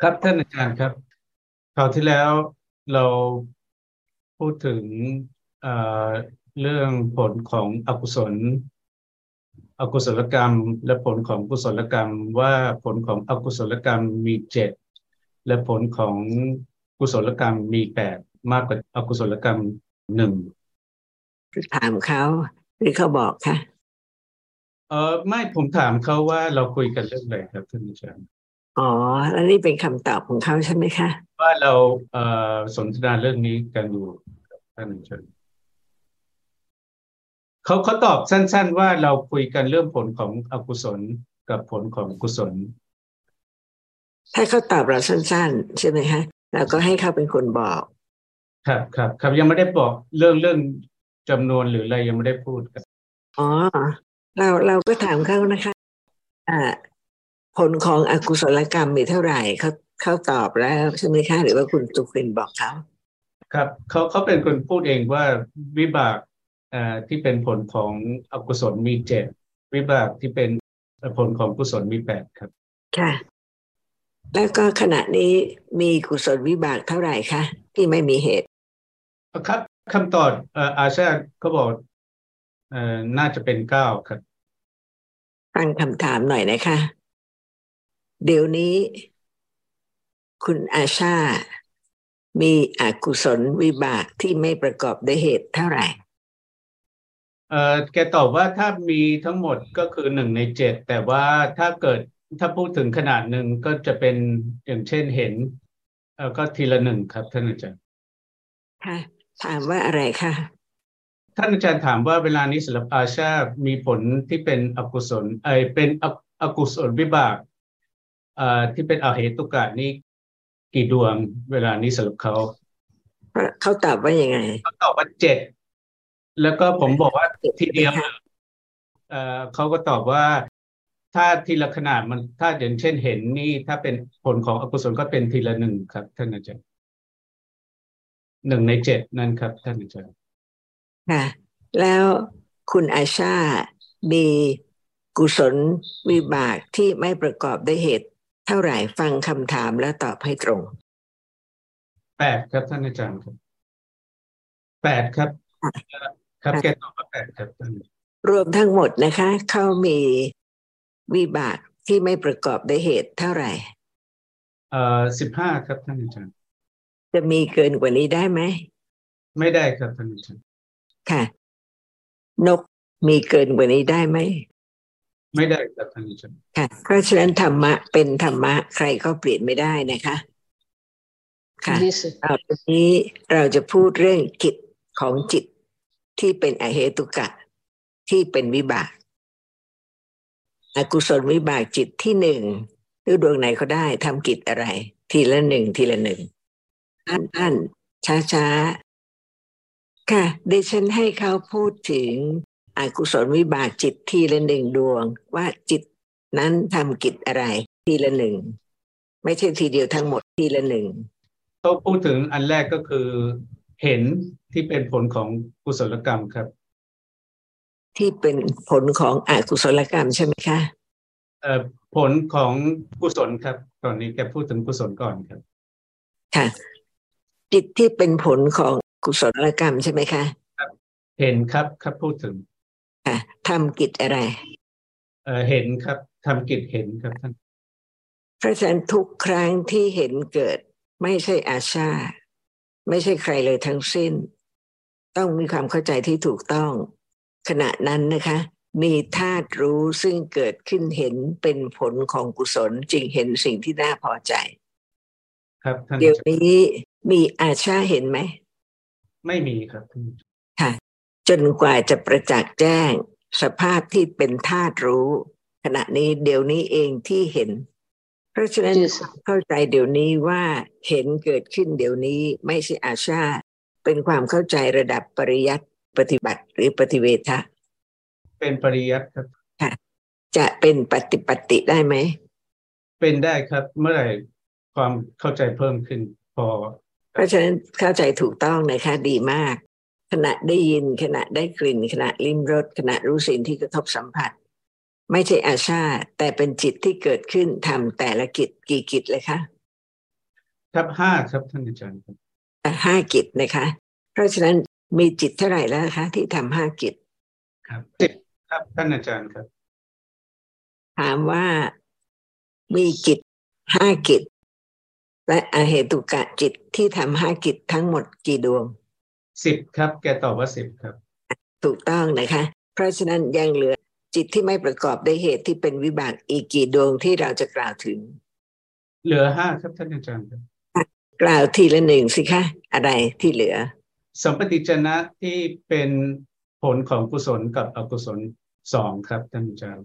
ครับท่านอาจารย์ครับคราวที่แล้วเราพูดถึงเรื่องผลของอกุศล อกุศลกรรม และผลของกุศลกรรม ว่าผลของอกุศลกรรมมีเจ็ดและผลของกุศลกรรมมีแปดมากกว่าอกุศลกรรมหนึ่งถามเขาหรือเขาบอกคะเออไม่ผมถามเขาว่าเราคุยกันเรื่องอะไรครับท่านอาจารย์ อ๋อ แล้วนี่เป็นคำตอบของเขาใช่ไหมคะ ว่าเราเออสนทนาเรื่องนี้กันอยู่ท่านอาจารย์เขาเขาตอบสั้น ๆ ว่าเราคุยกันเรื่องผลของอกุศลกับผลของกุศล ถ้าเขาตอบเราสั้น ๆ ใช่ไหมคะเราก็ให้เขาเป็นคนบอก ครับครับครับยังไม่ได้บอกเรื่องเรื่องจำนวนหรืออะไรยังไม่ได้พูดครับอ๋อ เราเราก็ถามเขานะคะ อ่า ผลของอกุศลกรรมมีเท่าไหร่เขาเขาตอบแล้วใช่ไหมคะหรือว่าคุณตุกินบอกเขาครับเขาเขาเป็นคนพูดเองว่าวิบากอ่าที่เป็นผลของอกุศลมีเจ็ดวิบากที่เป็นผลของกุศลมีแปดครับ ค่ะ แล้วก็ขณะนี้มีกุศลวิบากเท่าไหร่คะที่ไม่มีเหตุครับคำตอบอาชาเขาบอกน่าจะเป็นเก้าครับ ตั้งคำถามหน่อยนะคะ เดี๋ยวนี้ คุณอาชา มีอกุศลวิบากที่ไม่ประกอบด้วยเหตุเท่าไหร่เออแกตอบว่าถ้ามีทั้งหมดก็คือหนึ่งในเจ็ดแต่ว่าถ้าเกิดถ้าพูดถึงขนาดหนึ่งก็จะเป็นอย่างเช่นเห็นเออก็ทีละหนึ่งครับท่านอาจารย์ค่ะถามว่าอะไรคะท่านอาจารย์ถามว่าเวลานี้สำหรับอาชา มีผลที่เป็นอกุศลเออเป็นอกุศลวิบากเอ่อ ที่เป็นอเหตุกะนี้กี่ดวงเวลานี้สำหรับเขาเขาตอบว่ายังไงเขาตอบว่าเจ็ดแล้วก็ผมบอกว่าทีเดียวเอ่อเขาก็ตอบว่า ถ้าทีละขนาดมันถ้าอย่างเช่นเห็นนี่ถ้าเป็นผลของอกุศลก็เป็นทีละหนึ่งครับท่านอาจารย์หนึ่งในเจ็ดนั่นครับท่านอาจารย์ค่ะ แล้วคุณอาชามีกุศลวิบากที่ไม่ประกอบด้วยเหตุ เท่าไหร่ฟังคำถามแล้วตอบให้ตรงแปดครับท่านอาจารย์ครับแปดครับ ครับแกตอบว่าแปดครับท่านรวมทั้งหมดนะคะ เขามีวิบากที่ไม่ประกอบด้วยเหตุเท่าไหร่เอ่อสิบห้าครับท่านอาจารย์จะมีเกินกว่านี้ได้ไหม ไม่ได้ครับท่านอาจารย์ค่ะ นกมีเกินกว่านี้ได้ไหม ไม่ได้ครับท่านอาจารย์ค่ะเพราะฉะนั้นธรรมะเป็นธรรมะใครก็เปลี่ยนไม่ได้นะคะค่ะต่อไปนี้เราจะพูดเรื่องจิตของจิตที่เป็นอเหตุกะ ที่เป็นวิบากอกุศลวิบากจิตที่หนึ่งหรือดวงไหนก็ได้ทำกิจอะไร ทีละหนึ่งทีละหนึ่งอันอันช้าช้าค่ะดิฉันให้เขาพูดถึง อกุศลวิบากจิตทีละหนึ่งดวง ว่าจิตนั้นทำกิจอะไรทีละหนึ่ง ไม่ใช่ทีเดียวทั้งหมดทีละหนึ่งเขาพูดถึงอันแรกก็คือเห็นที่เป็นผลของกุศลกรรมครับ ที่เป็นผลของอกุศลกรรมใช่ไหมคะเอ่อผลของกุศลครับ ตอนนี้แกพูดถึงกุศลก่อนครับ ค่ะ จิตที่เป็นผลของกุศลกรรมใช่ไหมคะ ครับ เห็นครับครับพูดถึง ค่ะทำกิจอะไรเออเห็นครับทำกิจเห็นครับท่านเพราะฉะนั้นทุกครั้งที่เห็นเกิด ไม่ใช่อาชาไม่ใช่ใครเลยทั้งสิ้น ต้องมีความเข้าใจที่ถูกต้อง ขณะนั้นนะคะ มีธาตุรู้ซึ่งเกิดขึ้นเห็นเป็นผลของกุศลจึงเห็นสิ่งที่น่าพอใจ ครับเดี๋ยวนี้มีอาชาเห็นไหม ไม่มีครับค่ะ จนกว่าจะประจักษ์แจ้ง สภาพที่เป็นธาตุรู้ ขณะนี้เดี๋ยวนี้เองที่เห็น เพราะฉะนั้นเข้าใจเดี๋ยวนี้ว่าเห็นเกิดขึ้นเดี๋ยวนี้ไม่ใช่อาชาเป็นความเข้าใจระดับปริยัติปฏิบัติหรือปฏิเวทะเป็นปริยัติครับค่ะจะเป็นปฏิปฏิได้ไหม เป็นได้ครับ เมื่อไหร่ความเข้าใจเพิ่มขึ้นพอ เพราะฉะนั้นเข้าใจถูกต้องนะคะดีมาก ขณะได้ยินขณะได้กลิ่น ขณะลิ้มรสขณะรู้สิ่งที่กระทบสัมผัส ไม่ใช่อาชาแต่เป็นจิตที่เกิดขึ้นทำแต่ละกิจกี่กิจเลยคะครับห้าครับท่านอาจารย์ครับห้ากิจนะคะ เพราะฉะนั้นมีจิตเท่าไหร่แล้วคะ ที่ทำห้ากิจครับสิบครับท่านอาจารย์ครับ ถามว่ามีกิจห้ากิจ และอเหตุกะจิตที่ทำห้ากิจทั้งหมดกี่ดวง สิบครับ แกตอบว่าสิบครับ ถูกต้องนะคะ เพราะฉะนั้นยังเหลือจิตที่ไม่ประกอบด้วยเหตุที่เป็นวิบากอีกกี่ดวงที่เราจะกล่าวถึง เหลือห้าครับท่านอาจารย์ครับกล่าวทีละหนึ่งสิคะ อะไรที่เหลือ สัมปติจนะที่เป็นผลของกุศลกับอกุศลสองครับท่านอาจารย์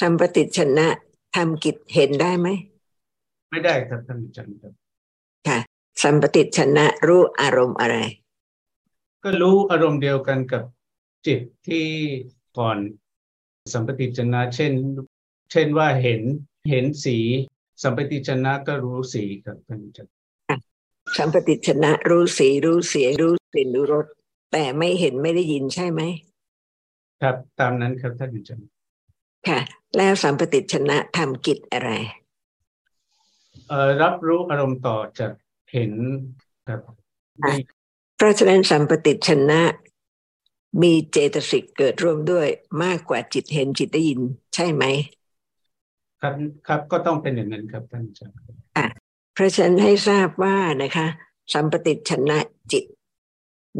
สัมปติชนะทำกิจเห็นได้ไหม ไม่ได้ครับท่านอาจารย์ครับ ค่ะ สัมปติชนะรู้อารมณ์อะไร ก็รู้อารมณ์เดียวกันกับจิตที่ก่อนสัมปติชนะ เช่น เช่นว่าเห็นเห็นสี สัมปติชนะก็รู้สีครับท่านอาจารย์สัมปติชนะรู้สีรู้เสียงรู้กลิ่นรู้รสแต่ไม่เห็นไม่ได้ยินใช่ไหมครับ ตามนั้นครับท่านอาจารย์ค่ะ แล้วสัมปติชนะทำกิจอะไรเอ่อรับรู้อารมณ์ต่อจากเห็นครับเพ ราะฉะนั้นสัมปติชนะ มีเจตสิกเกิดร่วมด้วยมากกว่าจิตเห็นจิตได้ยิน ใช่ไหม ครับครับก็ต้องเป็นอย่างนั้นครับท่านอาจารย์อะเพราะฉะนั้นให้ทราบว่านะคะ สัมปติชนะจิต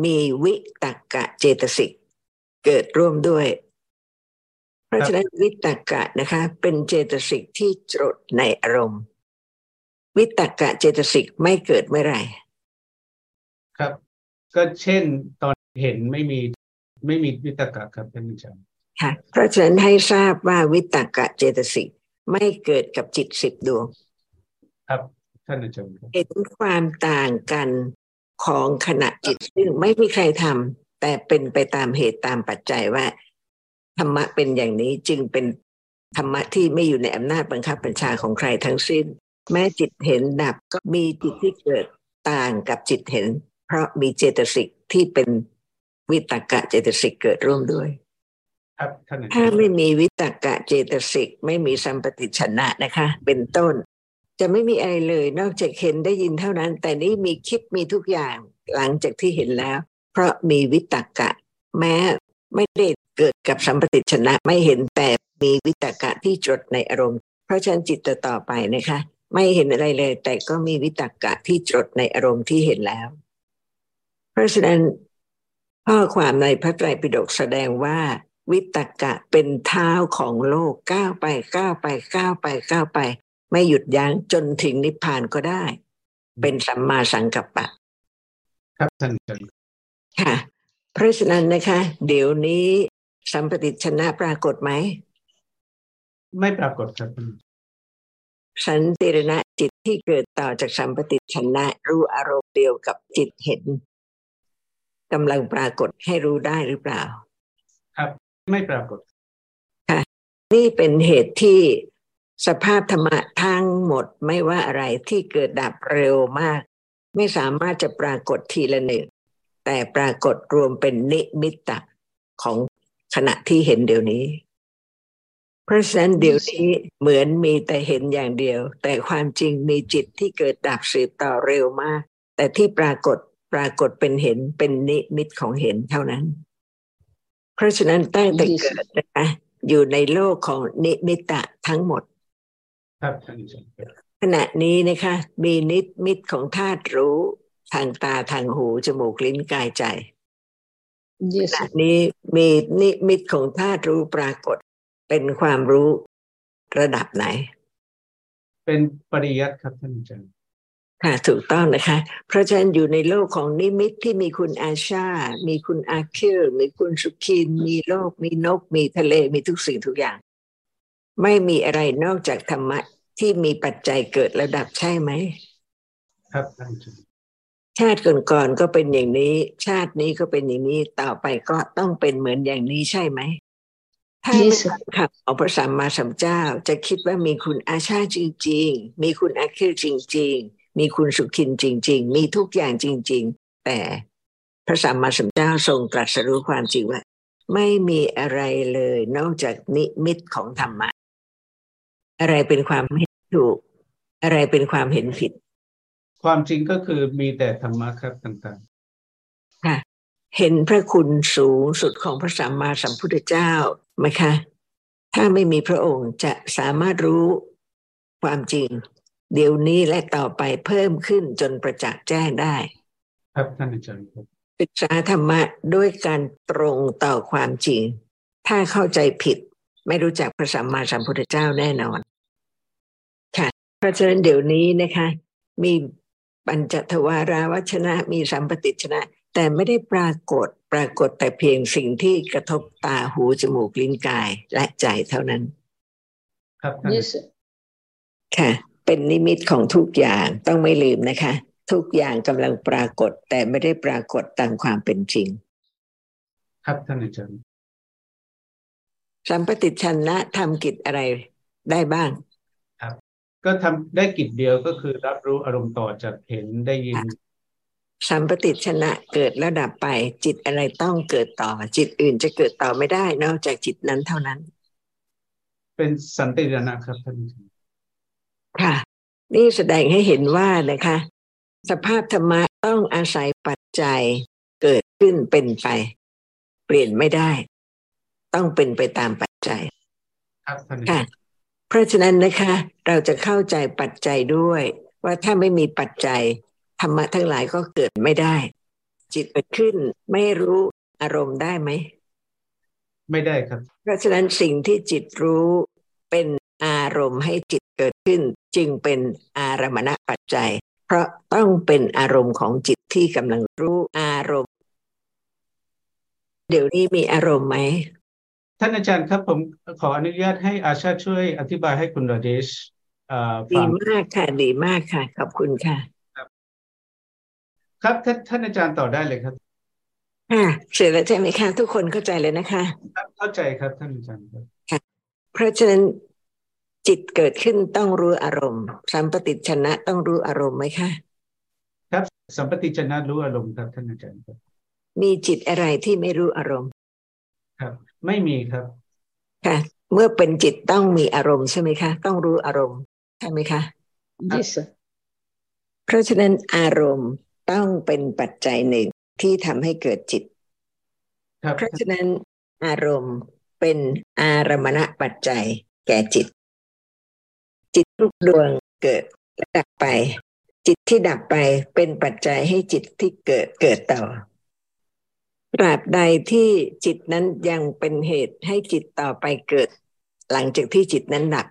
มีวิตกะเจตสิกเกิดร่วมด้วย เพราะฉะนั้นวิตกะนะคะ เป็นเจตสิกที่จดในอารมณ์ วิตกะเจตสิกไม่เกิดเมื่อไหร่ครับ ก็เช่นตอนเห็นไม่มีไม่มีวิตกะครับท่านอาจารย์ค่ะเพราะฉะนั้นให้ทราบว่าวิตกะเจตสิกไม่เกิดกับจิตสิบดวง ครับท่านอาจารย์เห็นความต่างกันของขณะจิตซึ่งไม่มีใครทำแต่เป็นไปตามเหตุตามปัจจัยว่าธรรมะเป็นอย่างนี้จึงเป็นธรรมะที่ไม่อยู่ในอำนาจบังคับบัญชาของใครทั้งสิ้น แม้จิตเห็นดับก็มีจิตที่เกิดต่างกับจิตเห็น เพราะมีเจตสิกที่เป็นวิตกะเจตสิกเกิดร่วมด้วยถ้าไม่มีวิตกะเจตสิกไม่มีสัมปติชนะนะคะ เป็นต้น จะไม่มีอะไรเลย นอกจากเห็นได้ยินเท่านั้น แต่นี่มีคิดมีทุกอย่างหลังจากที่เห็นแล้ว เพราะมีวิตกะ แม้ไม่ได้เกิดกับสัมปติชนะไม่เห็นแต่มีวิตกะที่จดในอารมณ์ เพราะฉะนั้นจิตต่อไปนะคะ ไม่เห็นอะไรเลย แต่ก็มีวิตกะที่จดในอารมณ์ที่เห็นแล้ว เพราะฉะนั้นข้อความในพระไตรปิฎกแสดงว่า วิตกะเป็นเท้าของโลกก้าวไปก้าวไปก้าวไปก้าวไป ไม่หยุดยั้งจนถึงนิพพานก็ได้ เป็นสัมมาสังกัปปะ ครับท่านค่ะ เพราะฉะนั้นนะคะ เดี๋ยวนี้สัมปติชนะปรากฏไหม ไม่ปรากฏครับ สันติรณะจิตที่เกิดต่อจากสัมปติชนะรู้อารมณ์เดียวกับจิตเห็น กำลังปรากฏให้รู้ได้หรือเปล่า ครับ ไม่ปรากฏค่ะนี่เป็นเหตุที่สภาพธรรมะทั้งหมดไม่ว่าอะไรที่เกิดดับเร็วมาก ไม่สามารถจะปรากฏทีละหนึ่ง แต่ปรากฏรวมเป็นนิมิตตะของขณะที่เห็นเดี๋ยวนี้เพราะฉะนั้นเดี๋ยวนี้เหมือนมีแต่เห็นอย่างเดียว แต่ความจริงมีจิตที่เกิดดับสืบต่อเร็วมาก แต่ที่ปรากฏ ปรากฏเป็นเห็นเป็นนิมิตของเห็นเท่านั้น เพราะฉะนั้นตั้งแต่เกิดนะคะอยู่ในโลกของนิมิตะทั้งหมด ครับขณะนี้นะคะ มีนิมิตของธาตุรู้ทางตาทางหูจมูกลิ้นกายใจขณะนี้มีนิมิตของธาตุรู้ปรากฏ เป็นความรู้ระดับไหน เป็นปริยัติครับท่านอาจารย์ ค่ะถูกต้องนะคะ เพราะฉะนั้นอยู่ในโลกของนิมิตที่มีคุณอาชา มีคุณอาคิลมีคุณสุขิน มีโลก มีนก มีทะเล มีทุกสิ่งทุกอย่าง ไม่มีอะไรนอกจากธรรมะที่มีปัจจัยเกิดระดับใช่ไหม ครับชาติก่อนๆก็เป็นอย่างนี้ ชาตินี้ก็เป็นอย่างนี้ต่อไปก็ต้องเป็นเหมือนอย่างนี้ใช่ไหมถ้าไม่ขับของพระสัมมาสัมพุทธเจ้าจะคิดว่ามีคุณอาชาจริง ๆ มีคุณอาคิลจริง ๆ มีคุณสุขินจริง ๆ มีทุกอย่างจริง ๆ แต่พระสัมมาสัมพุทธเจ้าทรงตรัสรู้ความจริงว่า ไม่มีอะไรเลยนอกจากนิมิตของธรรมะ อะไรเป็นความเห็นถูก อะไรเป็นความเห็นผิด ความจริงก็คือมีแต่ธรรมะครับต่างๆค่ะเห็นพระคุณสูงสุดของพระสัมมาสัมพุทธเจ้าไหมคะ ถ้าไม่มีพระองค์จะสามารถรู้ความจริง เดี๋ยวนี้และต่อไปเพิ่มขึ้นจนประจักษ์แจ้งได้ ครับท่านอาจารย์ครับศึกษาธรรมะด้วยการตรงต่อความจริง ถ้าเข้าใจผิดไม่รู้จักพระสัมมาสัมพุทธเจ้าแน่นอน ค่ะเพราะฉะนั้นเดี๋ยวนี้นะคะ มีปัญจทวาราวัชนะมีสัมปติชนะ แต่ไม่ได้ปรากฏปรากฏแต่เพียงสิ่งที่กระทบตาหูจมูกลิ้นกายและใจเท่านั้น ครับค่ะ เป็นนิมิตของทุกอย่างต้องไม่ลืมนะคะ ทุกอย่างกำลังปรากฏแต่ไม่ได้ปรากฏตามความเป็นจริง ครับท่านอาจารย์สัมปติชนะทำกิจอะไรได้บ้าง ครับ ก็ทำได้กิจเดียวก็คือรับรู้อารมณ์ต่อจากเห็นได้ยินสัมปติชนะเกิดแล้วดับไป จิตอะไรต้องเกิดต่อ จิตอื่นจะเกิดต่อไม่ได้ นอกจากจิตนั้นเท่านั้น เป็นสันตินะครับท่าน ค่ะ นี่แสดงให้เห็นว่านะคะ สภาพธรรมะต้องอาศัยปัจจัยเกิดขึ้นเป็นไป เปลี่ยนไม่ได้ ต้องเป็นไปตามปัจจัยค่ะเพราะฉะนั้นนะคะ เราจะเข้าใจปัจจัยด้วย ว่าถ้าไม่มีปัจจัย ธรรมะทั้งหลายก็เกิดไม่ได้ จิตเกิดขึ้นไม่รู้อารมณ์ได้ไหมไม่ได้ครับ เพราะฉะนั้นสิ่งที่จิตรู้เป็นอารมณ์ให้จิตเกิดขึ้น จึงเป็นอารมณปัจจัย เพราะต้องเป็นอารมณ์ของจิตที่กำลังรู้อารมณ์ เดี๋ยวนี้มีอารมณ์ไหมท่านอาจารย์ครับผมขออนุญาตให้อาชาช่วยอธิบายให้คุณราเดชดีมากค่ะดีมากค่ะ ขอบคุณค่ะ ครับครับท่านท่านอาจารย์ต่อได้เลยครับค่ะเสร็จแล้วใช่ไหมคะทุกคนเข้าใจเลยนะคะครับเข้าใจครับท่านอาจารย์ครับค่ะเพราะฉะนั้น จิตเกิดขึ้นต้องรู้อารมณ์สัมปติชนะต้องรู้อารมณ์ไหมคะครับสัมปติชนะรู้อารมณ์ครับท่านอาจารย์ครับมีจิตอะไรที่ไม่รู้อารมณ์ ครับ ไม่มีครับค่ะ เมื่อเป็นจิตต้องมีอารมณ์ใช่ไหมคะ ต้องรู้อารมณ์ใช่ไหมคะ yes เพราะฉะนั้นอารมณ์ต้องเป็นปัจจัยหนึ่งที่ทำให้เกิดจิต เพราะฉะนั้นอารมณ์เป็นอารมณปัจจัยแก่จิต จิตทุกดวงเกิดและดับไป จิตที่ดับไปเป็นปัจจัยให้จิตที่เกิดเกิดต่อตราบใดที่จิตนั้นยังเป็นเหตุให้จิตต่อไปเกิด หลังจากที่จิตนั้นดับ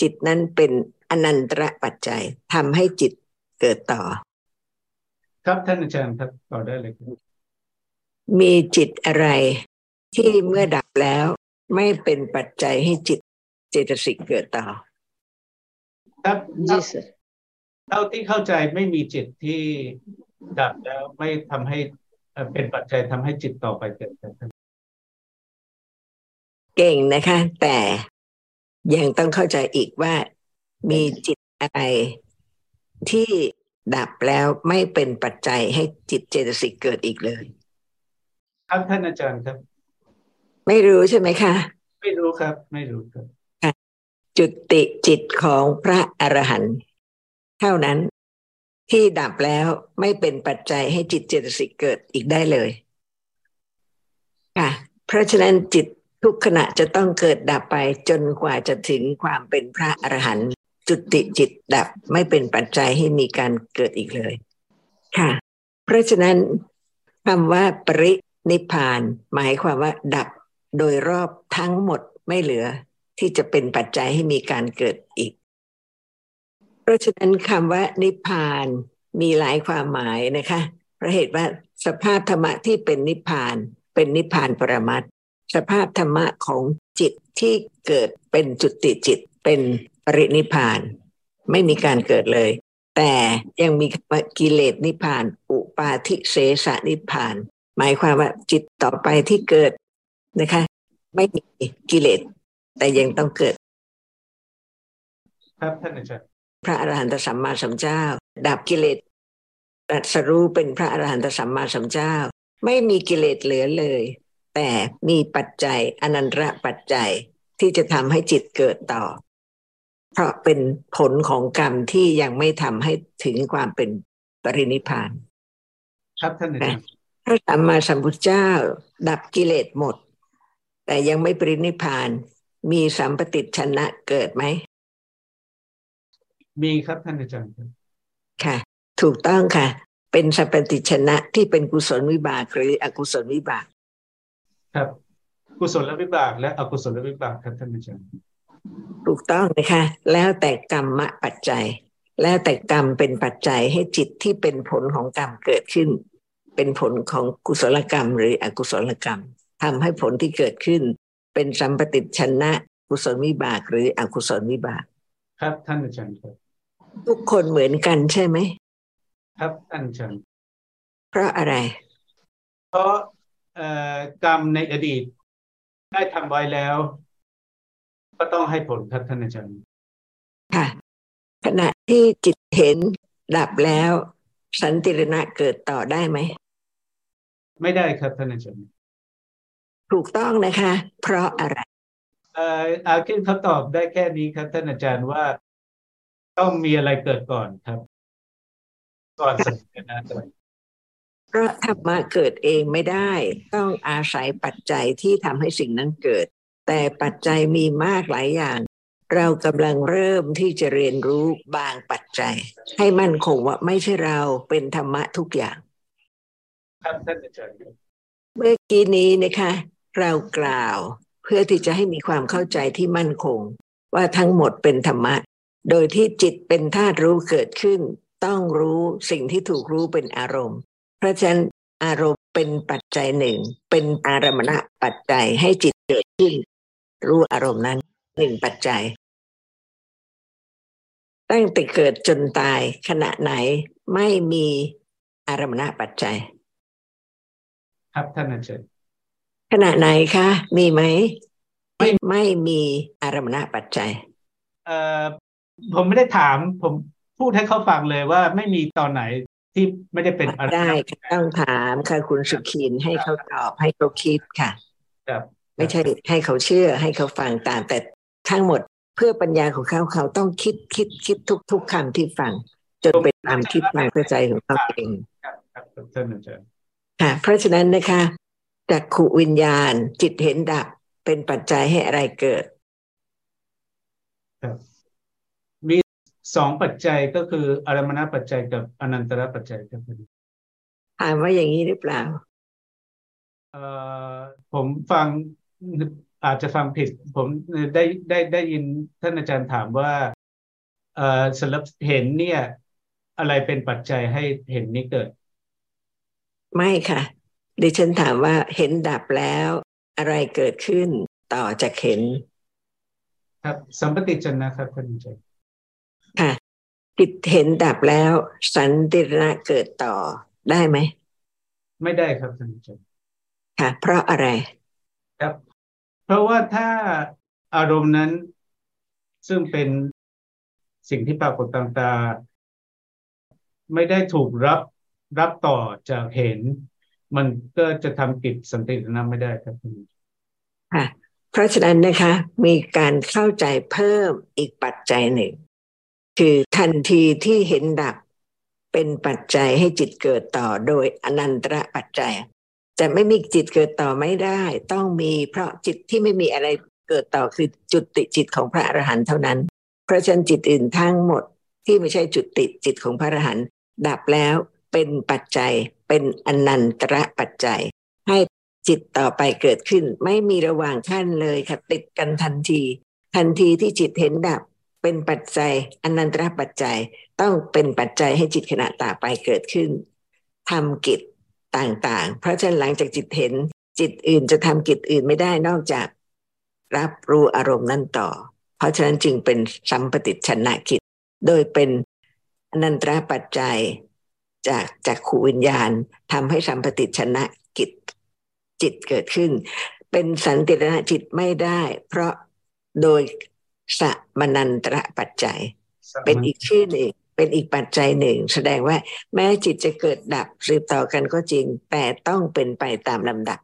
จิตนั้นเป็นอนันตระปัจจัยทำให้จิตเกิดต่อ ครับท่านอาจารย์ครับต่อได้เลยมีจิตอะไรที่เมื่อดับแล้วไม่เป็นปัจจัยให้จิตเจตสิกเกิดต่อ ครับเท่าที่เข้าใจไม่มีจิตที่ดับแล้วไม่ทำให้เป็นปัจจัยทำให้จิตต่อไปเกิดเก่งนะคะ แต่ยังต้องเข้าใจอีกว่ามีจิตอะไรที่ดับแล้วไม่เป็นปัจจัยให้จิตเจตสิกเกิดอีกเลย ครับท่านอาจารย์ครับ ไม่รู้ใช่ไหมคะ ไม่รู้ครับ ไม่รู้ครับ จุติจิตของพระอรหันต์เท่านั้นที่ดับแล้วไม่เป็นปัจจัยให้จิตเจตสิกเกิดอีกได้เลยค่ะเพราะฉะนั้นจิตทุกขณะจะต้องเกิดดับไปจนกว่าจะถึงความเป็นพระอรหันต์จุติจิตดับไม่เป็นปัจจัยให้มีการเกิดอีกเลย ค่ะ เพราะฉะนั้นคำว่าปรินิพาน หมายความว่าดับโดยรอบทั้งหมดไม่เหลือ ที่จะเป็นปัจจัยให้มีการเกิดอีก เพราะฉะนั้นคำว่านิพพานมีหลายความหมายนะคะเพราะเหตุว่าสภาพธรรมะที่เป็นนิพพาน เป็นนิพพานปรมัตสภาพธรรมะของจิตที่เกิดเป็นจุติจิต เป็นปรินิพพาน ไม่มีการเกิดเลย แต่ยังมีกิเลสนิพพาน อุปาทิเสสนิพพาน หมายความว่าจิตต่อไปที่เกิดนะคะ ไม่มีกิเลส แต่ยังต้องเกิด ครับท่านอาจารย์พระอรหันตสัมมาสัมพุทธเจ้า ดับกิเลสตัดสรู้เป็นพระอรหันตสัมมาสัมพุทธเจ้า ไม่มีกิเลสเหลือเลย แต่มีปัจจัยอนันตระปัจจัยที่จะทำให้จิตเกิดต่อ เพราะเป็นผลของกรรมที่ยังไม่ทำให้ถึงความเป็นปรินิพาน ครับท่านอาจารย์พระสัมมาสัมพุทธเจ้า ดับกิเลสหมด แต่ยังไม่ปรินิพาน มีสัมปติชนะเกิดไหม มีครับท่านอาจารย์ค่ะ ถูกต้องค่ะ เป็นสัมปติชนะที่เป็นกุศลวิบากหรืออกุศลวิบาก ครับ กุศลวิบาก และอกุศลวิบากครับท่านอาจารย์ถูกต้องนะคะ แล้วแต่กรรมปัจจัย แล้วแต่กรรมเป็นปัจจัยให้จิตที่เป็นผลของกรรมเกิดขึ้น เป็นผลของกุศลกรรมหรืออกุศลกรรมทำให้ผลที่เกิดขึ้น เป็นสัมปติชนะกุศลวิบากหรืออกุศลวิบาก ครับท่านอาจารย์ครับทุกคนเหมือนกันใช่ไหมครับท่านอาจารย์เพราะอะไร เพราะกรรมในอดีต ได้ทำไว้แล้ว ก็ต้องให้ผลครับท่านอาจารย์ค่ะขณะที่จิตเห็นดับแล้ว สันติรณะเกิดต่อได้ไหม ไม่ได้ครับท่านอาจารย์ ถูกต้องนะคะ เพราะอะไรเอ่ออาคินเขาตอบได้แค่นี้ครับ ท่านอาจารย์ว่าต้องมีอะไรเกิดก่อนครับ ก่อนสันติรณะเกิดเพราะธรรมะเกิดเองไม่ได้ ต้องอาศัยปัจจัยที่ทำให้สิ่งนั้นเกิด แต่ปัจจัยมีมากหลายอย่าง เรากำลังเริ่มที่จะเรียนรู้บางปัจจัย ให้มั่นคงว่าไม่ใช่เราเป็นธรรมะทุกอย่าง ครับท่านอาจารย์เมื่อกี้นี้นะคะ เรากล่าว เพื่อที่จะให้มีความเข้าใจที่มั่นคง ว่าทั้งหมดเป็นธรรมะ โดยที่จิตเป็นธาตุรู้เกิดขึ้น ต้องรู้สิ่งที่ถูกรู้เป็นอารมณ์ เพราะฉะนั้นอารมณ์เป็นปัจจัยหนึ่ง เป็นอารมณะปัจจัยให้จิตเกิดขึ้น รู้อารมณ์นั้นหนึ่งปัจจัย ตั้งแต่เกิดจนตายขณะไหนไม่มีอารมณะปัจจัย ครับท่านอาจารย์ ณะไหนคะ มีไหม ไม่ไม่มีอารมณปัจจัย เอ่อผมไม่ได้ถาม ผมพูดให้เขาฟังเลยว่าไม่มีตอนไหนที่ไม่ได้เป็นอะไรได้ต้องถามค่ะคุณสุขีนให้เขาตอบให้เขาคิดค่ะครับไม่ใช่ให้เขาเชื่อให้เขาฟังตาม แต่ทั้งหมดเพื่อปัญญาของเขาเขาต้องคิดคิดคิดทุกทุกคำที่ฟัง จนเป็นความคิดความเข้าใจของเขาเองค่ะเพราะฉะนั้นนะคะ จากขูวิญญาณ จิตเห็นดับเป็นปัจจัยให้อะไรเกิด มีสองปัจจัยก็คืออารมณปัจจัยกับอนันตระปัจจัยครับถามว่าอย่างนี้หรือเปล่าเอ่อผมฟังอาจจะฟังผิด ผมได้ได้ได้ยินท่านอาจารย์ถามว่าเอ่อสำหรับเห็นเนี่ย อะไรเป็นปัจจัยให้เห็นนี้เกิด ไม่ค่ะ ดิฉันถามว่าเห็นดับแล้วอะไรเกิดขึ้นต่อจากเห็น ครับสัมปติจนะครับท่านอาจารย์ค่ะจิตเห็นดับแล้ว สันติระเกิดต่อได้ไหม ไม่ได้ครับท่านอาจารย์ค่ะ เพราะอะไรครับ เพราะว่าถ้าอารมณ์นั้น ซึ่งเป็นสิ่งที่ปรากฏต่างๆไม่ได้ถูกรับรับต่อจากเห็น มันก็จะทำกิจสันตินั้นไม่ได้ครับค่ะเพราะฉะนั้นนะคะ มีการเข้าใจเพิ่มอีกปัจจัยหนึ่ง คือทันทีที่เห็นดับเป็นปัจจัยให้จิตเกิดต่อโดยอนันตระปัจจัยจะไม่มีจิตเกิดต่อไม่ได้ ต้องมีเพราะจิตที่ไม่มีอะไรเกิดต่อคือจุดติจิตของพระอรหันต์เท่านั้น เพราะฉะนั้นจิตอื่นทั้งหมดที่ไม่ใช่จุดติจิตของพระอรหันต์ดับแล้วเป็นปัจจัย เป็นอนันตระปัจจัย ให้จิตต่อไปเกิดขึ้น ไม่มีระหว่างขั้นเลยค่ะติดกันทันที ทันทีที่จิตเห็นดับ เป็นปัจจัยอนันตระปัจจัยต้องเป็นปัจจัยให้จิตขณะต่อไปเกิดขึ้นทำกิจต่างๆ เพราะฉะนั้นหลังจากจิตเห็นจิตอื่นจะทำกิจอื่นไม่ได้นอกจากรับรู้อารมณ์นั่นต่อ เพราะฉะนั้นจึงเป็นสัมปติชนะกิจ โดยเป็นอนันตระปัจจัย จากจากขูวิญญาณทำให้สัมปติชนะกิจจิตเกิดขึ้น เป็นสันติรณจิตไม่ได้ เพราะโดยสมนันตระปัจจัย เป็นอีกชื่อหนึ่งเป็นอีกปัจจัยหนึ่ง แสดงว่าแม้จิตจะเกิดดับสืบต่อกันก็จริง แต่ต้องเป็นไปตามลำดับ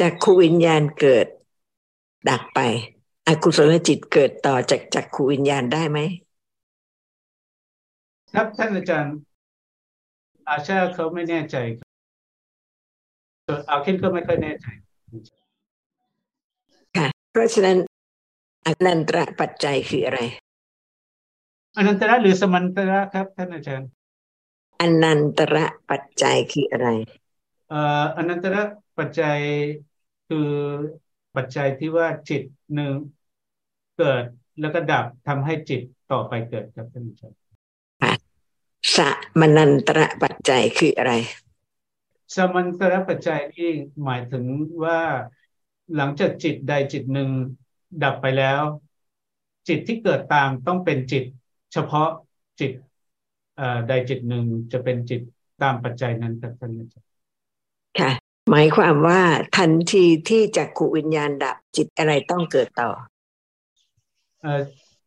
จากคูวิญญาณเกิดดับไปอกุศลจิตเกิดต่อจากจากคูวิญญาณได้ไหม ครับท่านอาจารย์ อาชาเขาไม่แน่ใจอาเคนก็ไม่ค่อยแน่ใจค่ะเพราะฉะนั้นอนันตระปัจจัยคืออะไรอนันตระหรือสมันตระครับ ท่านอาจารย์อนันตระปัจจัยคืออะไรเอ่ออนันตระปัจจัยคือปัจจัยที่ว่าจิตหนึ่งเกิดแล้วก็ดับทำให้จิตต่อไปเกิดครับท่านอาจารย์ สมนันตระปัจจัยคืออะไร สมันตระปัจจัยที่หมายถึงว่าหลังจากจิตใดจิตหนึ่งดับไปแล้ว จิตที่เกิดตามต้องเป็นจิต เฉพาะจิตใดจิตหนึ่งจะเป็นจิตตามปัจจัยนั้นครับท่านอาจารย์ค่ะ หมายความว่าทันทีที่จักขูวิญญาณดับจิตอะไรต้องเกิดต่อ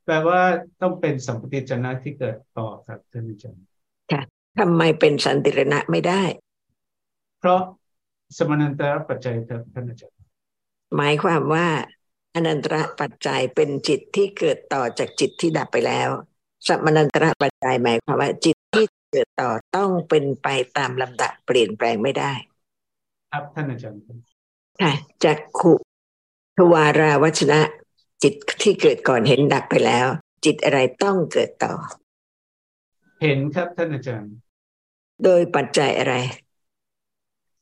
แปลว่าต้องเป็นสัมปติจนะที่เกิดต่อครับท่านอาจารย์ ค่ะทำไมเป็นสันติรณะไม่ได้ เพราะสมนันตระปัจจัยครับท่านอาจารย์หมายความว่าอนันตระปัจจัยเป็นจิตที่เกิดต่อจากจิตที่ดับไปแล้ว สมนันตระปัจจัยหมายความว่าจิตที่เกิดต่อต้องเป็นไปตามลำดับเปลี่ยนแปลงไม่ได้ ครับท่านอาจารย์ค่ะจักขุทวาราวัชนะ จิตที่เกิดก่อนเห็นดับไปแล้ว จิตอะไรต้องเกิดต่อ เห็นครับท่านอาจารย์ โดยปัจจัยอะไร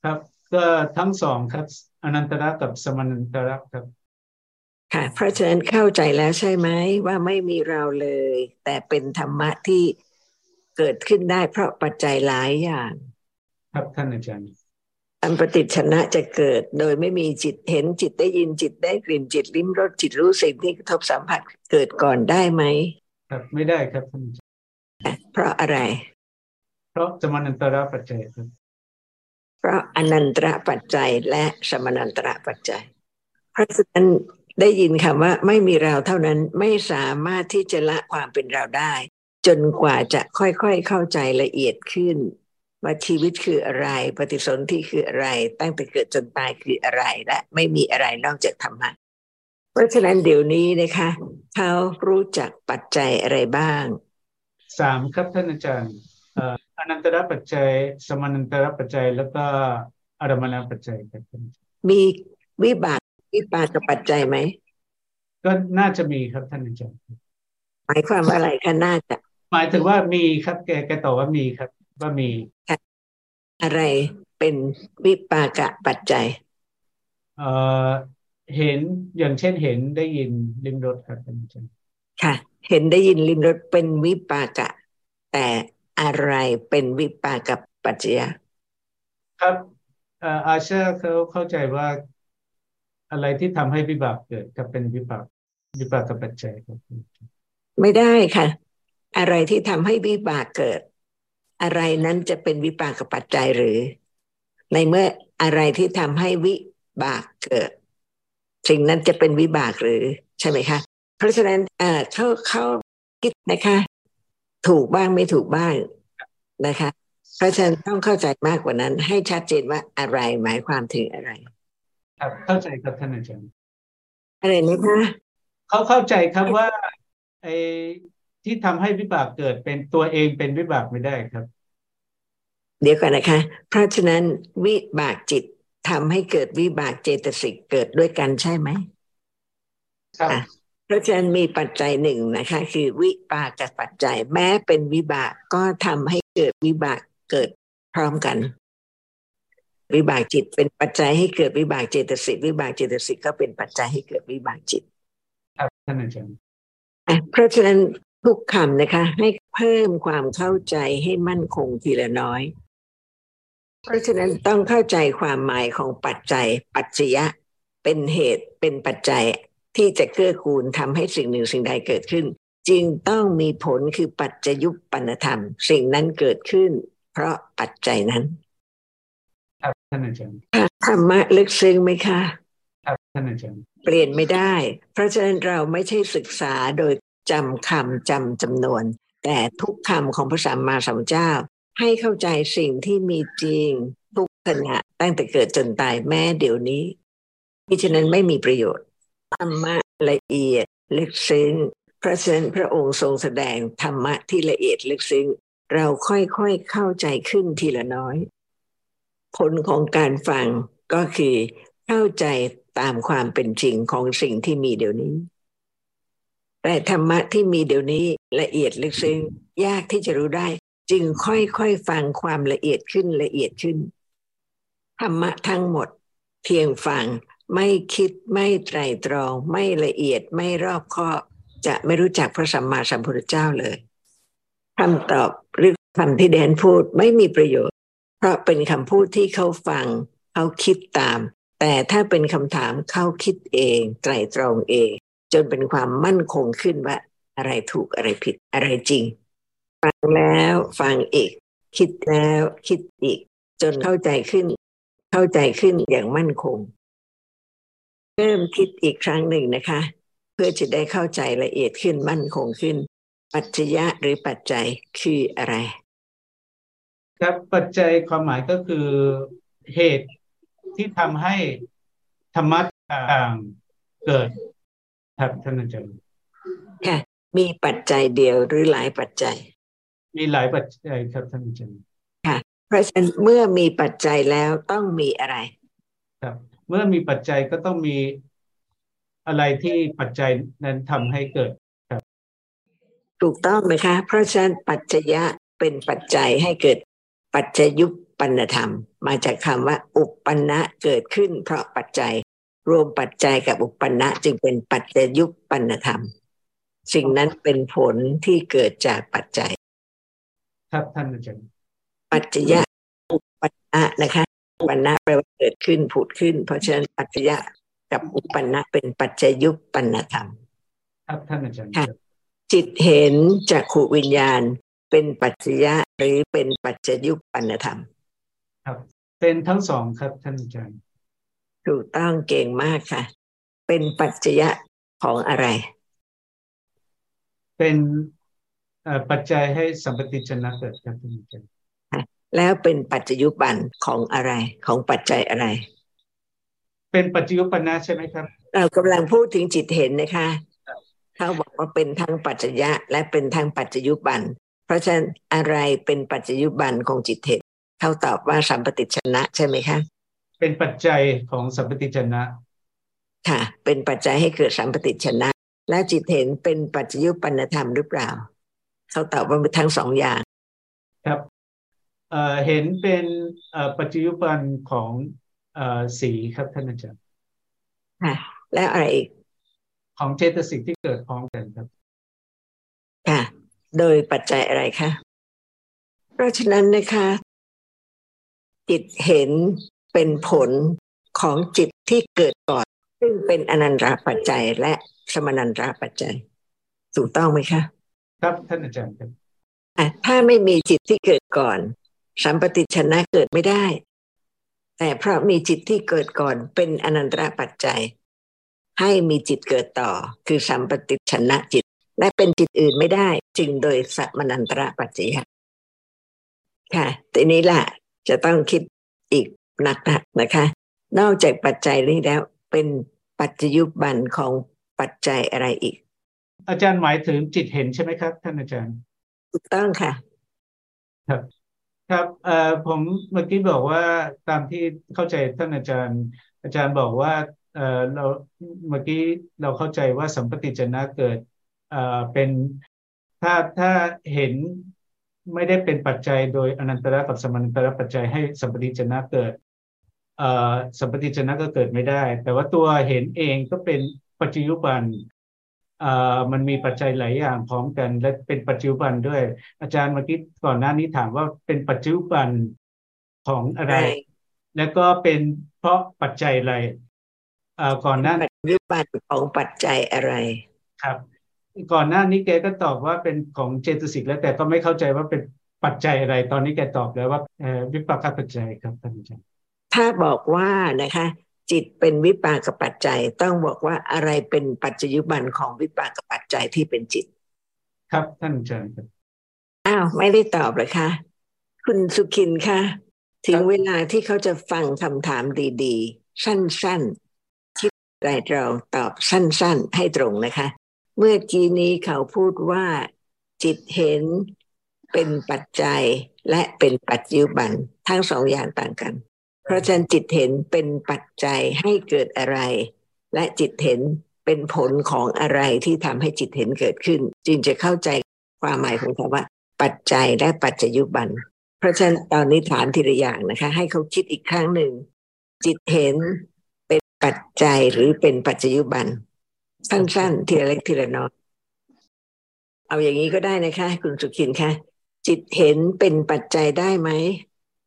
ครับก็ทั้งสองครับ อนันตระกับสมานันตระครับ ค่ะเพราะฉะนั้นเข้าใจแล้วใช่ไหมว่าไม่มีเราเลย แต่เป็นธรรมะที่เกิดขึ้นได้เพราะปัจจัยหลายอย่าง ครับท่านอาจารย์อันปฏิชนะจะเกิดโดยไม่มีจิตเห็นจิตได้ยินจิตได้กลิ่นจิตลิ้มรสจิตรู้สิ่งที่กระทบสัมผัสเกิดก่อนได้ไหม ครับไม่ได้ครับท่าน เพราะอะไร เพราะสมานันตระปัจจัยครับเพราะอนันตระปัจจัยและสมานันตระปัจจัย เพราะฉะนั้นได้ยินคำว่าไม่มีเราเท่านั้นไม่สามารถที่จะละความเป็นเราได้ จนกว่าจะค่อยๆเข้าใจละเอียดขึ้น ว่าชีวิตคืออะไร ปฏิสนธิคืออะไร ตั้งแต่เกิดจนตายคืออะไรและไม่มีอะไรนอกจากธรรมะเพราะฉะนั้นเดี๋ยวนี้นะคะ เขารู้จักปัจจัยอะไรบ้าง สามครับท่านอาจารย์อนันตระปัจจัย สมานันตระปัจจัย แล้วก็อารมณปัจจัยครับมีวิบากวิปากปัจจัยไหมก็น่าจะมีครับท่านอาจารย์หมายความว่าอะไรคะน่าจะ หมายถึงว่ามีครับแกแกตอบว่ามีครับ ว่ามีอะไรเป็นวิปากะปัจจัย เอ่อเห็นอย่างเช่นเห็นได้ยินลิมรสครับอาจารย์ค่ะ เห็นได้ยินลิมรสเป็นวิปากะ แต่อะไรเป็นวิปากะปัจจัยครับอาเชอร์เขาเข้าใจว่าอะไรที่ทำให้วิบากเกิดก็เป็นวิบากวิบากปัจจัยครับไม่ได้ค่ะ อะไรที่ทำให้วิบากเกิด อะไรนั้นจะเป็นวิปากปัจจัยหรือ ในเมื่ออะไรที่ทำให้วิบากเกิด สิ่งนั้นจะเป็นวิบากหรือใช่ไหมคะ เพราะฉะนั้นเอ่อเขาเขาคิดนะคะ ถูกบ้างไม่ถูกบ้างนะคะ เพราะฉะนั้นต้องเข้าใจมากกว่านั้น ให้ชัดเจนว่าอะไรหมายความถึงอะไร ครับเข้าใจครับท่านอาจารย์อะไรนะคะเขาเข้าใจครับว่าไอที่ทำให้วิบากเกิดเป็นตัวเองเป็นวิบากไม่ได้ครับ เดี๋ยวก่อนนะคะ เพราะฉะนั้นวิบากจิตทำให้เกิดวิบากเจตสิกเกิดด้วยกันใช่ไหมครับ เพราะฉะนั้นมีปัจจัยหนึ่งนะคะ คือวิปากกับปัจจัยแม้เป็นวิบากก็ทำให้เกิดวิบากเกิดพร้อมกัน วิบากจิตเป็นปัจจัยให้เกิดวิบากเจตสิกวิบากเจตสิกก็เป็นปัจจัยให้เกิดวิบากจิตครับท่านอาจารย์เพราะฉะนั้นทุกคำนะคะ ให้เพิ่มความเข้าใจให้มั่นคงทีละน้อย เพราะฉะนั้นต้องเข้าใจความหมายของปัจจัย ปัจจยะเป็นเหตุเป็นปัจจัย ที่จะเกื้อกูลทำให้สิ่งหนึ่งสิ่งใดเกิดขึ้น จึงต้องมีผลคือปัจจยุปปนธรรม สิ่งนั้นเกิดขึ้น เพราะปัจจัยนั้นครับท่านอาจารย์ธรรมะลึกซึ้งไหมคะครับท่านอาจารย์เปลี่ยนไม่ได้ เพราะฉะนั้นเราไม่ใช่ศึกษาโดยจำคำจำจำนวน แต่ทุกคำของพระสัมมาสัมพุทธเจ้า ให้เข้าใจสิ่งที่มีจริงทุกขณะตั้งแต่เกิดจนตายแม้เดี๋ยวนี้มิฉะนั้นไม่มีประโยชน์ ธรรมะละเอียดลึกซึ้งพระเซนพระองค์ทรงแสดงธรรมะที่ละเอียดลึกซึ้งเราค่อยๆเข้าใจขึ้นทีละน้อย ผลของการฟังก็คือเข้าใจตามความเป็นจริงของสิ่งที่มีเดี๋ยวนี้ แต่ธรรมะที่มีเดี๋ยวนี้ละเอียดลึกซึ้งยากที่จะรู้ได้ จึงค่อยๆฟังความละเอียดขึ้นละเอียดขึ้นธรรมะทั้งหมด เพียงฟัง ไม่คิดไม่ไตรตรอง ไม่ละเอียดไม่รอบคอบจะไม่รู้จักพระสัมมาสัมพุทธเจ้าเลยคำตอบหรือคำที่แดนพูดไม่มีประโยชน์ เพราะเป็นคำพูดที่เขาฟัง เขาคิดตาม แต่ถ้าเป็นคำถามเขาคิดเอง ไตรตรองเอง จนเป็นความมั่นคงขึ้นว่า อะไรถูกอะไรผิดอะไรจริง ฟังแล้วฟังอีก คิดแล้วคิดอีก จนเข้าใจขึ้น เข้าใจขึ้นอย่างมั่นคง เริ่มคิดอีกครั้งหนึ่งนะคะ เพื่อจะได้เข้าใจละเอียดขึ้นมั่นคงขึ้น ปัจจยะหรือปัจจัยคืออะไร ครับปัจจัยความหมายก็คือเหตุที่ทำให้ธรรมะต่างเกิดครับท่านอาจารย์ค่ะมีปัจจัยเดียวหรือหลายปัจจัย มีหลายปัจจัยครับท่านอาจารย์ค่ะเพราะฉะนั้นเมื่อมีปัจจัยแล้วต้องมีอะไร ครับ เมื่อมีปัจจัยก็ต้องมีอะไรที่ปัจจัยนั้นทำให้เกิดครับ ถูกต้องไหมคะ เพราะฉะนั้นปัจจยะเป็นปัจจัยให้เกิดปัจจยุปปันธรรม มาจากคำว่า อุปปันนะเกิดขึ้น เพราะปัจจัยรวมปัจจัยกับอุปปันนะจึงเป็นปัจจยุปปันธรรม สิ่งนั้นเป็นผลที่เกิดจากปัจจัย ครับท่านอาจารย์ปัจจยะอุปปันนะนะคะ ปันนะแปลว่าเกิดขึ้นผุดขึ้น เพราะฉะนั้นปัจจยะกับอุปปันนะเป็นปัจจยุปปันธรรม ครับท่านอาจารย์จิตเห็นจากขูวิญญาณ เป็นปัจจยะหรือเป็นปัจจยุปปันธรรม ครับ เป็นทั้งสองครับท่านอาจารย์ถูกต้องเก่งมากค่ะ เป็นปัจจยะของอะไร เป็นปัจจัยให้สัมปติชนะเกิดครับท่านอาจารย์ แล้วเป็นปัจจยุบันของอะไรของปัจจัยอะไร เป็นปัจจยุปันนะใช่ไหมครับ เรากำลังพูดถึงจิตเห็นนะคะเขาบอกว่าเป็นทั้งปัจจยะและเป็นทั้งปัจจยุบัน เพราะฉะนั้นอะไรเป็นปัจจยุบันของจิตเห็นเขาตอบว่าสัมปติชนะใช่ไหมคะเป็นปัจจัยของสัมปติชนะ ค่ะ เป็นปัจจัยให้เกิดสัมปติชนะ และจิตเห็นเป็นปัจจยุปันธรรมหรือเปล่า เขาตอบว่าเป็นทั้งสองอย่าง ครับ เเห็นเป็นปัจจยุบันของสีครับท่านอาจารย์ค่ะแล้วอะไรอีกของเจตสิกที่เกิดพร้อมกันครับค่ะโดยปัจจัยอะไรคะเพราะฉะนั้นนะคะ จิตเห็นเป็นผลของจิตที่เกิดก่อน ซึ่งเป็นอนันตรปัจจัยและสมนันตรปัจจัยถูกต้องไหมคะ ครับท่านอาจารย์ครับถ้าไม่มีจิตที่เกิดก่อน สัมปติชนะเกิดไม่ได้ แต่เพราะมีจิตที่เกิดก่อนเป็นอนันตรปัจจัย ให้มีจิตเกิดต่อ คือสัมปติชนะจิต และเป็นจิตอื่นไม่ได้ จึงโดยสัมนันตรปัจจัยค่ะทีนี้แหละจะต้องคิดอีกหนักๆนะคะ นอกจากปัจจัยนี้แล้ว เป็นปัจจยุบันของปัจจัยอะไรอีก อาจารย์หมายถึงจิตเห็นใช่ไหมครับ ท่านอาจารย์ถูกต้องค่ะ ครับ ครับเอ่อผมเมื่อกี้บอกว่าตามที่เข้าใจท่านอาจารย์ อาจารย์บอกว่าเอ่อเราเมื่อกี้เราเข้าใจว่าสัมปติจนะเกิดเอ่อเป็นถ้าถ้าเห็นไม่ได้เป็นปัจจัยโดยอนันตระกับสมานันตระปัจจัยให้สัมปติจนะเกิดเอ่อสัมปติจนะก็เกิดไม่ได้ แต่ว่าตัวเห็นเองก็เป็นปัจจุบัน มันมีปัจจัยหลายอย่างพร้อมกัน และเป็นปัจจุบันด้วย อาจารย์เมื่อกี้ก่อนหน้านี้ถามว่าเป็นปัจจุบันของอะไร แล้วก็เป็นเพราะปัจจัยอะไรเอ่อก่อนหน้าปัจจุบันของปัจจัยอะไรครับ ก่อนหน้านี้แกก็ตอบว่าเป็นของเจตสิกแล้วแต่ก็ไม่เข้าใจว่าเป็นปัจจัยอะไร ตอนนี้แกตอบแล้วว่าวิปากปัจจัยครับท่านอาจารย์ถ้าบอกว่านะคะ จิตเป็นวิปากปัจจัย ต้องบอกว่าอะไรเป็นปัจจยุบันของวิปากปัจจัยที่เป็นจิต ครับท่านอาจารย์ครับอ้าวไม่ได้ตอบเลยค่ะ คุณสุขินคะถึงเวลาที่เขาจะฟังคำถามดีๆ สั้นๆ คิดไรเราตอบสั้นๆ ให้ตรงนะคะ เมื่อกี้นี้เขาพูดว่าจิตเห็นเป็นปัจจัยและเป็นปัจจุบันทั้งสองอย่างต่างกัน เพราะฉะนั้นจิตเห็นเป็นปัจจัยให้เกิดอะไร และจิตเห็นเป็นผลของอะไรที่ทำให้จิตเห็นเกิดขึ้น จึงจะเข้าใจความหมายของคำว่า ปัจจัยและปัจจยุบัน เพราะฉะนั้นตอนนี้ถามทีละอย่างนะคะ ให้เขาคิดอีกครั้งหนึ่ง จิตเห็นเป็นปัจจัยหรือเป็นปัจจยุบันสั้นๆทีละเล็กทีละน้อยเอาอย่างนี้ก็ได้นะคะ คุณสุขินคะจิตเห็นเป็นปัจจัยได้ไหม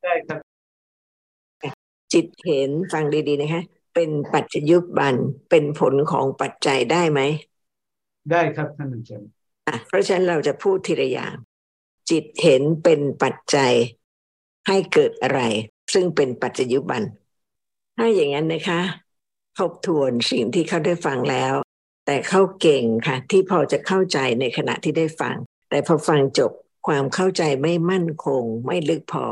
ได้ครับ จิตเห็นฟังดีๆนะคะเป็นปัจจยุบันเป็นผลของปัจจัยได้ไหม ได้ครับท่านอาจารย์อะเพราะฉะนั้นเราจะพูดทีละอย่าง จิตเห็นเป็นปัจจัยให้เกิดอะไร ซึ่งเป็นปัจจยุบันถ้าอย่างนั้นนะคะ ทบทวนสิ่งที่เขาได้ฟังแล้ว แต่เขาเก่งค่ะ ที่พอจะเข้าใจในขณะที่ได้ฟัง แต่พอฟังจบความเข้าใจไม่มั่นคง ไม่ลึกพอ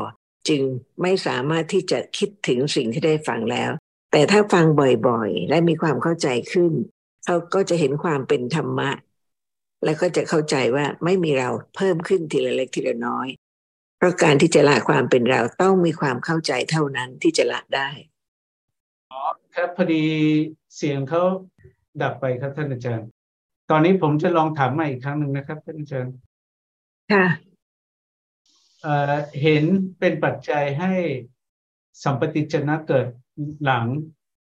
จึงไม่สามารถที่จะคิดถึงสิ่งที่ได้ฟังแล้ว แต่ถ้าฟังบ่อยๆ และมีความเข้าใจขึ้น เขาก็จะเห็นความเป็นธรรมะ แล้วก็จะเข้าใจว่าไม่มีเราเพิ่มขึ้นทีละเล็กทีละน้อย เพราะการที่จะละความเป็นเราต้องมีความเข้าใจเท่านั้นที่จะละได้อ๋อครับพอดีเสียงเขาดับไปครับท่านอาจารย์ ตอนนี้ผมจะลองถามใหม่อีกครั้งหนึ่งนะครับท่านอาจารย์ค่ะ เห็นเป็นปัจจัยให้สัมปติจนะเกิดหลัง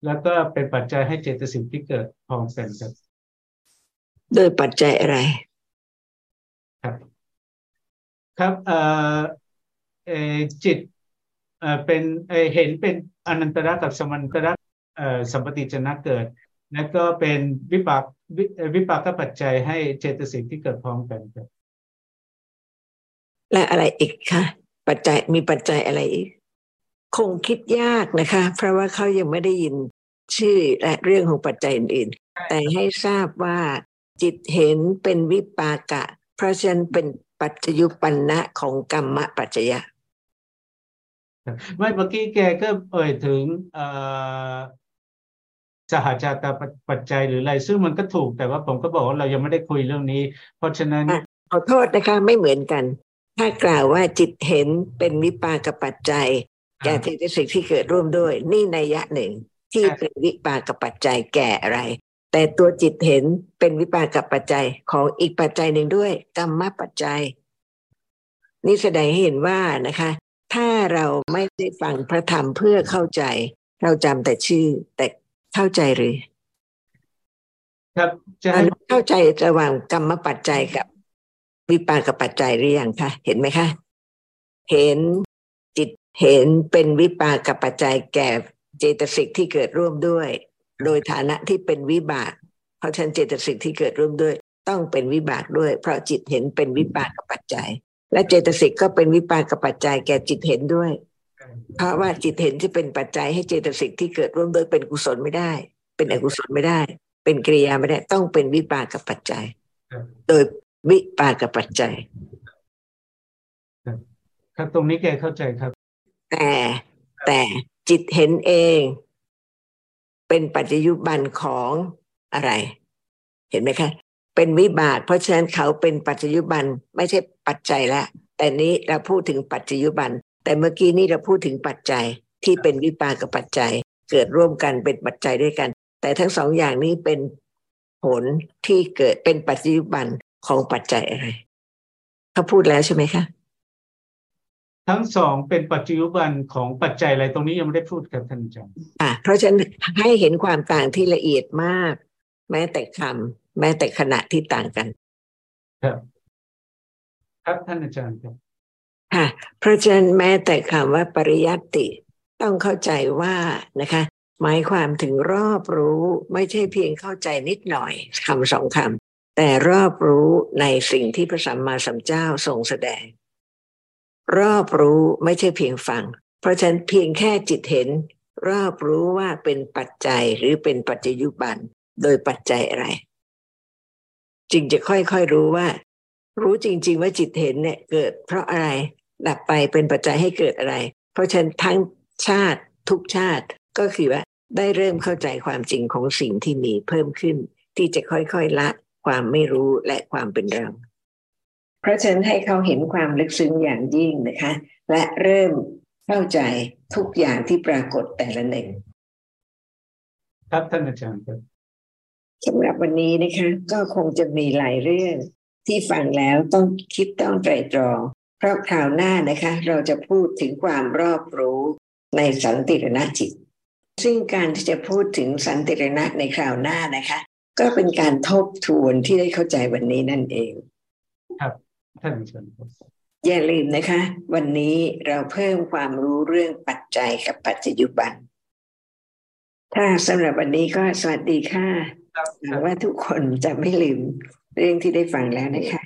แล้วก็เป็นปัจจัยให้เจตสิกที่เกิดพองแสนครับโดยปัจจัยอะไร ครับ ครับเอ่อเอจิตเอ่อเป็นเอเห็นเป็นอนันตระกับสมันตระเอ่อสัมปติจนะเกิด แล้วก็เป็นวิปากวิปากปัจจัยให้เจตสิกที่เกิดพร้อมกันครับ และอะไรอีกคะปัจจัยมีปัจจัยอะไรอีก คงคิดยากนะคะ เพราะว่าเขายังไม่ได้ยินชื่อและเรื่องของปัจจัยอื่นๆ แต่ให้ทราบว่าจิตเห็นเป็นวิปากะ เพราะฉะนั้นเป็นปัจจยุปันนะของกรรมปัจจยะไม่เมื่อกี้แกก็เอ่ยถึงสหจาตปัจจัยหรืออะไร ซึ่งมันก็ถูกแต่ว่าผมก็บอกว่าเรายังไม่ได้คุยเรื่องนี้ เพราะฉะนั้นขอโทษนะคะไม่เหมือนกัน ถ้ากล่าวว่าจิตเห็นเป็นวิปากปัจจัยแก่ที่สิ่งที่เกิดร่วมด้วย นี่ในยะหนึ่งที่เป็นวิปากปัจจัยแก่อะไร แต่ตัวจิตเห็นเป็นวิปากปัจจัยของอีกปัจจัยหนึ่งด้วยกรรมปัจจัย นี่แสดงให้เห็นว่านะคะ ถ้าเราไม่ได้ฟังพระธรรมเพื่อเข้าใจ เราจำแต่ชื่อแต่เข้าใจหรือ ครับจะเข้าใจระหว่างกรรมปัจจัยกับ วิปากปัจจัยหรือยังคะเห็นไหมคะเห็นจิตเห็นเป็นวิปากปัจจัยแก่เจตสิกที่เกิดร่วมด้วย โดยฐานะที่เป็นวิบาก เพราะฉะนั้นเจตสิกที่เกิดร่วมด้วย ต้องเป็นวิบากด้วย เพราะจิตเห็นเป็นวิปากปัจจัย และเจตสิกก็เป็นวิปากปัจจัยแก่จิตเห็นด้วย เพราะว่าจิตเห็นที่เป็นปัจจัยให้เจตสิกที่เกิดร่วมด้วยเป็นกุศลไม่ได้ เป็นอกุศลไม่ได้ เป็นกิริยาไม่ได้ต้องเป็นวิปากปัจจัย โดย วิปากปัจจัย ครับตรงนี้แกเข้าใจครับ แต่แต่จิตเห็นเอง เป็นปัจจุบันของอะไร เห็นไหมคะเป็นวิบาก เพราะฉะนั้นเขาเป็นปัจจุบันไม่ใช่ปัจจัยแล้วแต่นี้เราพูดถึงปัจจุบัน แต่เมื่อกี้นี้เราพูดถึงปัจจัยที่เป็นวิปากปัจจัย เกิดร่วมกันเป็นปัจจัยด้วยกัน แต่ทั้งสองอย่างนี้เป็นผลที่เกิดเป็นปัจจุบัน ของปัจจัยอะไรเขาพูดแล้วใช่ไหมคะ ทั้งสองเป็นปัจจุบันของปัจจัยอะไรตรงนี้ยังไม่ได้พูดกับท่านอาจารย์อ่าเพราะฉะนั้นให้เห็นความต่างที่ละเอียดมาก แม้แต่คำแม้แต่ขณะที่ต่างกัน ครับ ครับท่านอาจารย์ครับค่ะเพราะฉะนั้นแม้แต่คำว่าปริยัติต้องเข้าใจว่านะคะ หมายความถึงรอบรู้ไม่ใช่เพียงเข้าใจนิดหน่อยคำสองคำ แต่รอบรู้ในสิ่งที่พระสัมมาสัมพุทธเจ้าทรงแสดง รอบรู้ไม่ใช่เพียงฟัง เพราะฉะนั้นเพียงแค่จิตเห็น รอบรู้ว่าเป็นปัจจัยหรือเป็นปัจจยุบันโดยปัจจัยอะไร จึงจะค่อยๆรู้ว่า รู้จริง ๆ ว่าจิตเห็นเนี่ยเกิด เพราะอะไรดับไปเป็นปัจจัยให้เกิดอะไร เพราะฉะนั้นทั้งชาติทุกชาติก็คือว่าได้เริ่มเข้าใจความจริงของสิ่งที่มีเพิ่มขึ้น ที่จะค่อยๆละ ความไม่รู้และความเป็นเรา เพราะฉะนั้นให้เขาเห็นความลึกซึ้งอย่างยิ่งนะคะ และเริ่มเข้าใจทุกอย่างที่ปรากฏแต่ละหนึ่ง ครับท่านอาจารย์ครับสำหรับวันนี้นะคะ ก็คงจะมีหลายเรื่อง ที่ฟังแล้วต้องคิดต้องไตรตรอง เพราะคราวหน้านะคะ เราจะพูดถึงความรอบรู้ในสันติรณจิต ซึ่งการที่จะพูดถึงสันติรณะในคราวหน้านะคะ ก็เป็นการทบทวนที่ได้เข้าใจวันนี้นั่นเอง ครับท่านอาจารย์อย่าลืมนะคะ วันนี้เราเพิ่มความรู้เรื่องปัจจัยกับปัจจุบัน ถ้าสำหรับวันนี้ก็สวัสดีค่ะหวังว่าทุกคนจะไม่ลืมเรื่องที่ได้ฟังแล้วนะคะ